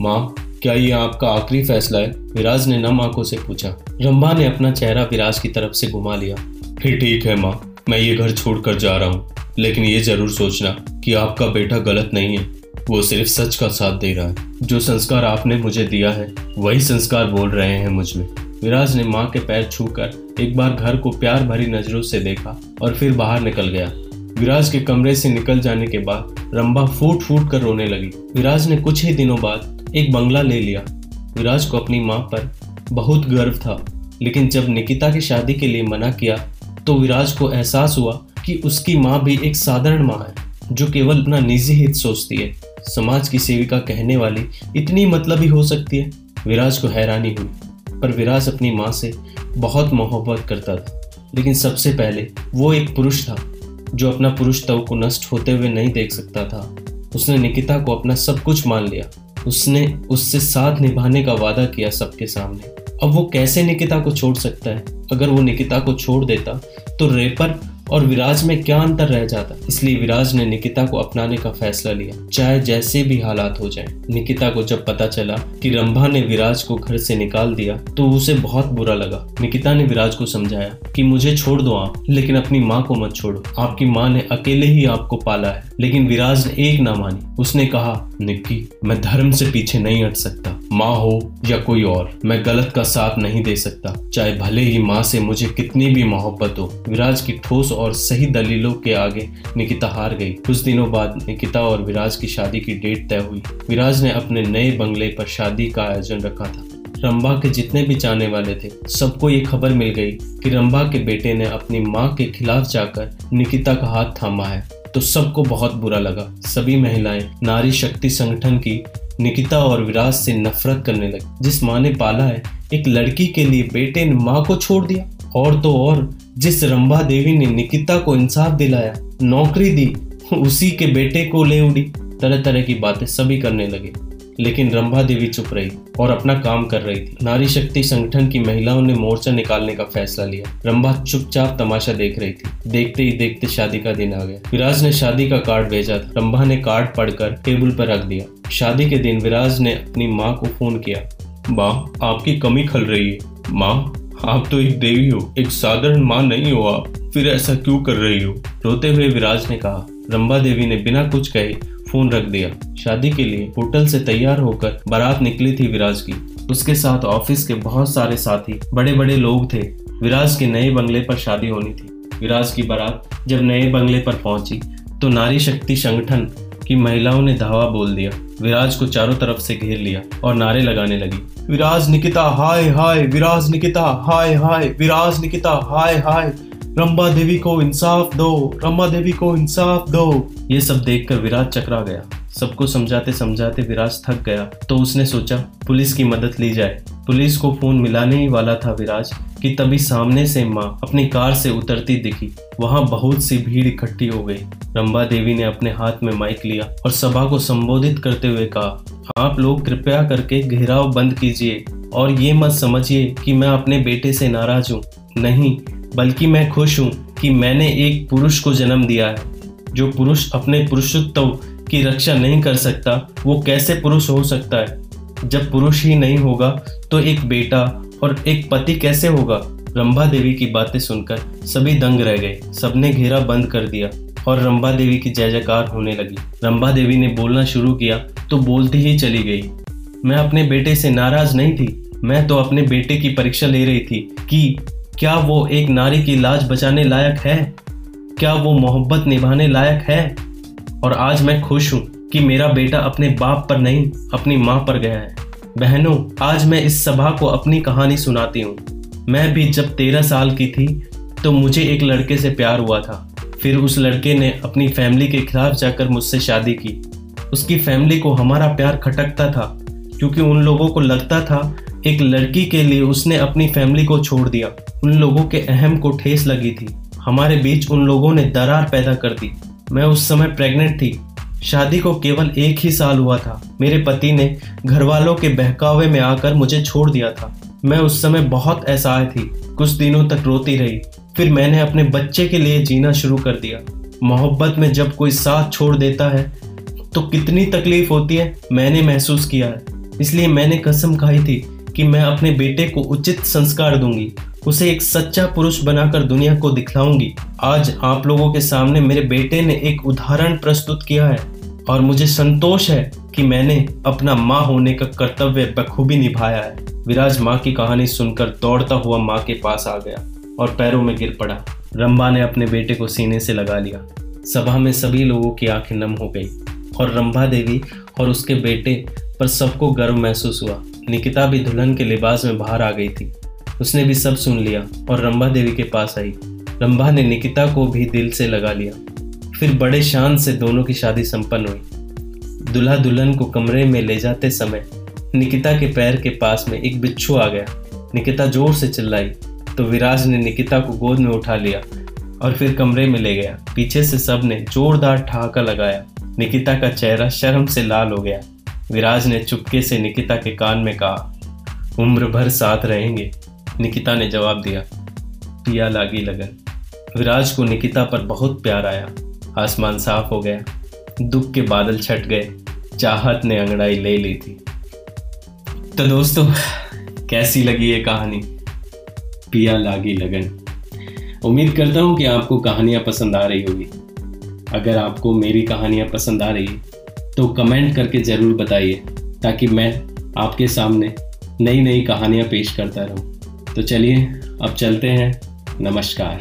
माँ, क्या ये आपका आखिरी फैसला है? विराज ने नम आँखों से पूछा। रंभा ने अपना चेहरा विराज की तरफ़ से घुमा लिया। फिर ठीक है माँ, मैं ये घर छोड़कर जा रहा हूँ। लेकिन ये ज़रूर सोचना कि आपका बेटा गलत नहीं है। वो सिर्फ़ सच का साथ दे रहा है। जो संस्कार आपने मुझे दिया है, वही संस्कार बोल रहे हैं मुझमें। विराज ने माँ के पैर छूकर एक बार घर को प्यार भरी नज़रों से देखा और फिर बाहर निकल गया। विराज के कमरे से निकल जाने के बाद रंबा फूट फूट कर रोने लगी। विराज ने कुछ ही दिनों बाद एक बंगला ले लिया। विराज को अपनी माँ पर बहुत गर्व था, लेकिन जब निकिता की शादी के लिए मना किया तो विराज को एहसास हुआ कि उसकी माँ भी एक साधारण माँ है, जो केवल अपना निजी हित सोचती है। समाज की सेविका कहने वाली इतनी मतलब ही हो सकती है? विराज को हैरानी हुई, पर विराज अपनी माँ से बहुत मोहब्बत करता था। लेकिन सबसे पहले वो एक पुरुष था, जो अपना पुरुष तव को नष्ट होते हुए नहीं देख सकता था। उसने निकिता को अपना सब कुछ मान लिया। उसने उससे साथ निभाने का वादा किया सबके सामने। अब वो कैसे निकिता को छोड़ सकता है? अगर वो निकिता को छोड़ देता तो रेपर और विराज में क्या अंतर रह जाता? इसलिए विराज ने निकिता को अपनाने का फैसला लिया। चाहे जैसे भी हालात हो जाए, निकिता को जब पता चला कि रंभा ने विराज को घर से निकाल दिया तो उसे बहुत बुरा लगा। निकिता ने विराज को समझाया कि मुझे छोड़ दो आप, लेकिन अपनी माँ को मत छोड़ो। आपकी माँ ने अकेले ही आपको पाला है, लेकिन विराज ने एक ना मानी। उसने कहा, निक्की, मैं धर्म से पीछे नहीं हट सकता। माँ हो या कोई और, मैं गलत का साथ नहीं दे सकता। चाहे भले ही माँ से मुझे कितनी भी मोहब्बत हो, विराज की ठोस और सही दलीलों के आगे निकिता हार गई। कुछ दिनों बाद निकिता और विराज की शादी की डेट तय हुई। विराज ने अपने नए बंगले पर शादी का आयोजन रखा था। रंबा के जितने भी जाने वाले थे, सबको ये खबर मिल गई कि रंबा के बेटे ने अपनी माँ के खिलाफ जाकर निकिता का हाथ थामा है। तो सबको बहुत बुरा लगा। सभी महिलाएँ, नारी शक्ति संगठन की निकिता और विराज से नफरत करने लगी। जिस माँ ने पाला है, एक लड़की के लिए बेटे ने माँ को छोड़ दिया। और तो और, जिस रंभा देवी ने निकिता को इंसाफ दिलाया, नौकरी दी, उसी के बेटे को ले उड़ी। तरह तरह की बातें सभी करने लगे, लेकिन रंभा देवी चुप रही। और अपना काम कर रही थी। नारी शक्ति संगठन की महिलाओं ने मोर्चा निकालने का फैसला लिया। रंभा चुपचाप तमाशा देख रही थी। देखते ही देखते शादी का दिन आ गया। विराज ने शादी का कार्ड भेजा था। रंभा ने कार्ड पढ़कर टेबल पर रख दिया। शादी के दिन विराज ने अपनी माँ को फ़ोन किया। माँ, आपकी कमी खल रही है। माँ, आप तो एक देवी हो। एक साधारण माँ नहीं हो आप। फिर ऐसा क्यों कर रही हो? रोते हुए विराज ने कहा। रंबा देवी ने बिना कुछ कहे फ़ोन रख दिया। शादी के लिए होटल से तैयार होकर बारात निकली थी विराज की। उसके साथ ऑफ़िस के बहुत सारे साथी बड़े बड़े लोग थे। विराज के नए बंगले पर शादी होनी थी। विराज की बारात जब नए बंगले पर पहुँची तो नारी शक्ति संगठन की महिलाओं ने धावा बोल दिया। विराज को चारों तरफ़ से घेर लिया और नारे लगाने लगी। विराज निकिता, हाय हाय, विराज निकिता, हाय हाय, विराज निकिता, हाय हाय। रंबा देवी को इंसाफ दो, रंबा देवी को इंसाफ दो। ये सब देखकर विराज चकरा गया। सबको समझाते समझाते विराज थक गया। तो उसने सोचा, पुलिस की मदद ली जाए। पुलिस को फ़ोन मिलाने ही वाला था विराज, कि तभी सामने से माँ अपनी कार से उतरती दिखी। वहाँ बहुत सी भीड़ इकट्ठी हो गई। रंबा देवी ने अपने हाथ में माइक लिया और सभा को संबोधित करते हुए कहा, आप लोग कृपया करके घेराव बंद कीजिए और ये मत समझिए कि मैं अपने बेटे से नाराज़ हूँ। नहीं बल्कि मैं खुश हूँ कि मैंने एक पुरुष को जन्म दिया है। जो पुरुष अपने पुरुषत्व की रक्षा नहीं कर सकता, वो कैसे पुरुष हो सकता है? जब पुरुष ही नहीं होगा तो एक बेटा और एक पति कैसे होगा? रंभा देवी की बातें सुनकर सभी दंग रह गए। सबने घेरा बंद कर दिया और रंभा देवी की जय जयकार होने लगी। रंभा देवी ने बोलना शुरू किया तो बोलती ही चली गई। मैं अपने बेटे से नाराज़ नहीं थी। मैं तो अपने बेटे की परीक्षा ले रही थी कि क्या वो एक नारी की लाज बचाने लायक है? क्या वो मोहब्बत निभाने लायक है? और आज मैं खुश हूँ कि मेरा बेटा अपने बाप पर नहीं, अपनी माँ पर गया है। बहनों, आज मैं इस सभा को अपनी कहानी सुनाती हूँ। मैं भी जब तेरह साल की थी तो मुझे एक लड़के से प्यार हुआ था। फिर उस लड़के ने अपनी फैमिली के खिलाफ जाकर मुझसे शादी की। उसकी फैमिली को हमारा प्यार खटकता था, क्योंकि उन लोगों को लगता था, एक लड़की के लिए उसने अपनी फैमिली को छोड़ दिया। उन लोगों के अहम को ठेस लगी थी। हमारे बीच उन लोगों ने दरार पैदा कर दी। मैं उस समय प्रेग्नेंट थी। शादी को केवल एक ही साल हुआ था। मेरे पति ने घर वालों के बहकावे में आकर मुझे छोड़ दिया था। मैं उस समय बहुत असहाय थी। कुछ दिनों तक रोती रही। फिर मैंने अपने बच्चे के लिए जीना शुरू कर दिया। मोहब्बत में जब कोई साथ छोड़ देता है तो कितनी तकलीफ़ होती है, मैंने महसूस किया है। इसलिए मैंने कसम खाई थी कि मैं अपने बेटे को उचित संस्कार दूँगी। उसे एक सच्चा पुरुष बनाकर दुनिया को दिखलाऊँगी। आज आप लोगों के सामने मेरे बेटे ने एक उदाहरण प्रस्तुत किया है और मुझे संतोष है कि मैंने अपना माँ होने का कर्तव्य बखूबी निभाया है। विराज माँ की कहानी सुनकर दौड़ता हुआ माँ के पास आ गया और पैरों में गिर पड़ा। रंबा ने अपने बेटे को सीने से लगा लिया। सभा में सभी लोगों की आँखें नम हो गई और रंभा देवी और उसके बेटे पर सबको गर्व महसूस हुआ। निकिता भी दुल्हन के लिबास में बाहर आ गई थी। उसने भी सब सुन लिया और रंभा देवी के पास आई। रंभा ने निकिता को भी दिल से लगा लिया। फिर बड़े शान से दोनों की शादी संपन्न हुई। दुल्हा दुल्हन को कमरे में ले जाते समय निकिता के पैर के पास में एक बिच्छू आ गया। निकिता ज़ोर से चिल्लाई तो विराज ने निकिता को गोद में उठा लिया और फिर कमरे में ले गया। पीछे से सबने जोरदार ठहाका लगाया। निकिता का चेहरा शर्म से लाल हो गया। विराज ने चुपके से निकिता के कान में कहा, उम्र भर साथ रहेंगे। निकिता ने जवाब दिया, पिया लागी लगन। विराज को निकिता पर बहुत प्यार आया। आसमान साफ़ हो गया। दुख के बादल छट गए। चाहत ने अंगड़ाई ले ली थी। तो दोस्तों, कैसी लगी ये कहानी? पिया लागी लगन। उम्मीद करता हूँ कि आपको कहानियाँ पसंद आ रही होगी। अगर आपको मेरी कहानियाँ पसंद आ रही तो कमेंट करके ज़रूर बताइए, ताकि मैं आपके सामने नई नई कहानियाँ पेश करता रहूँ। तो चलिए अब चलते हैं। नमस्कार।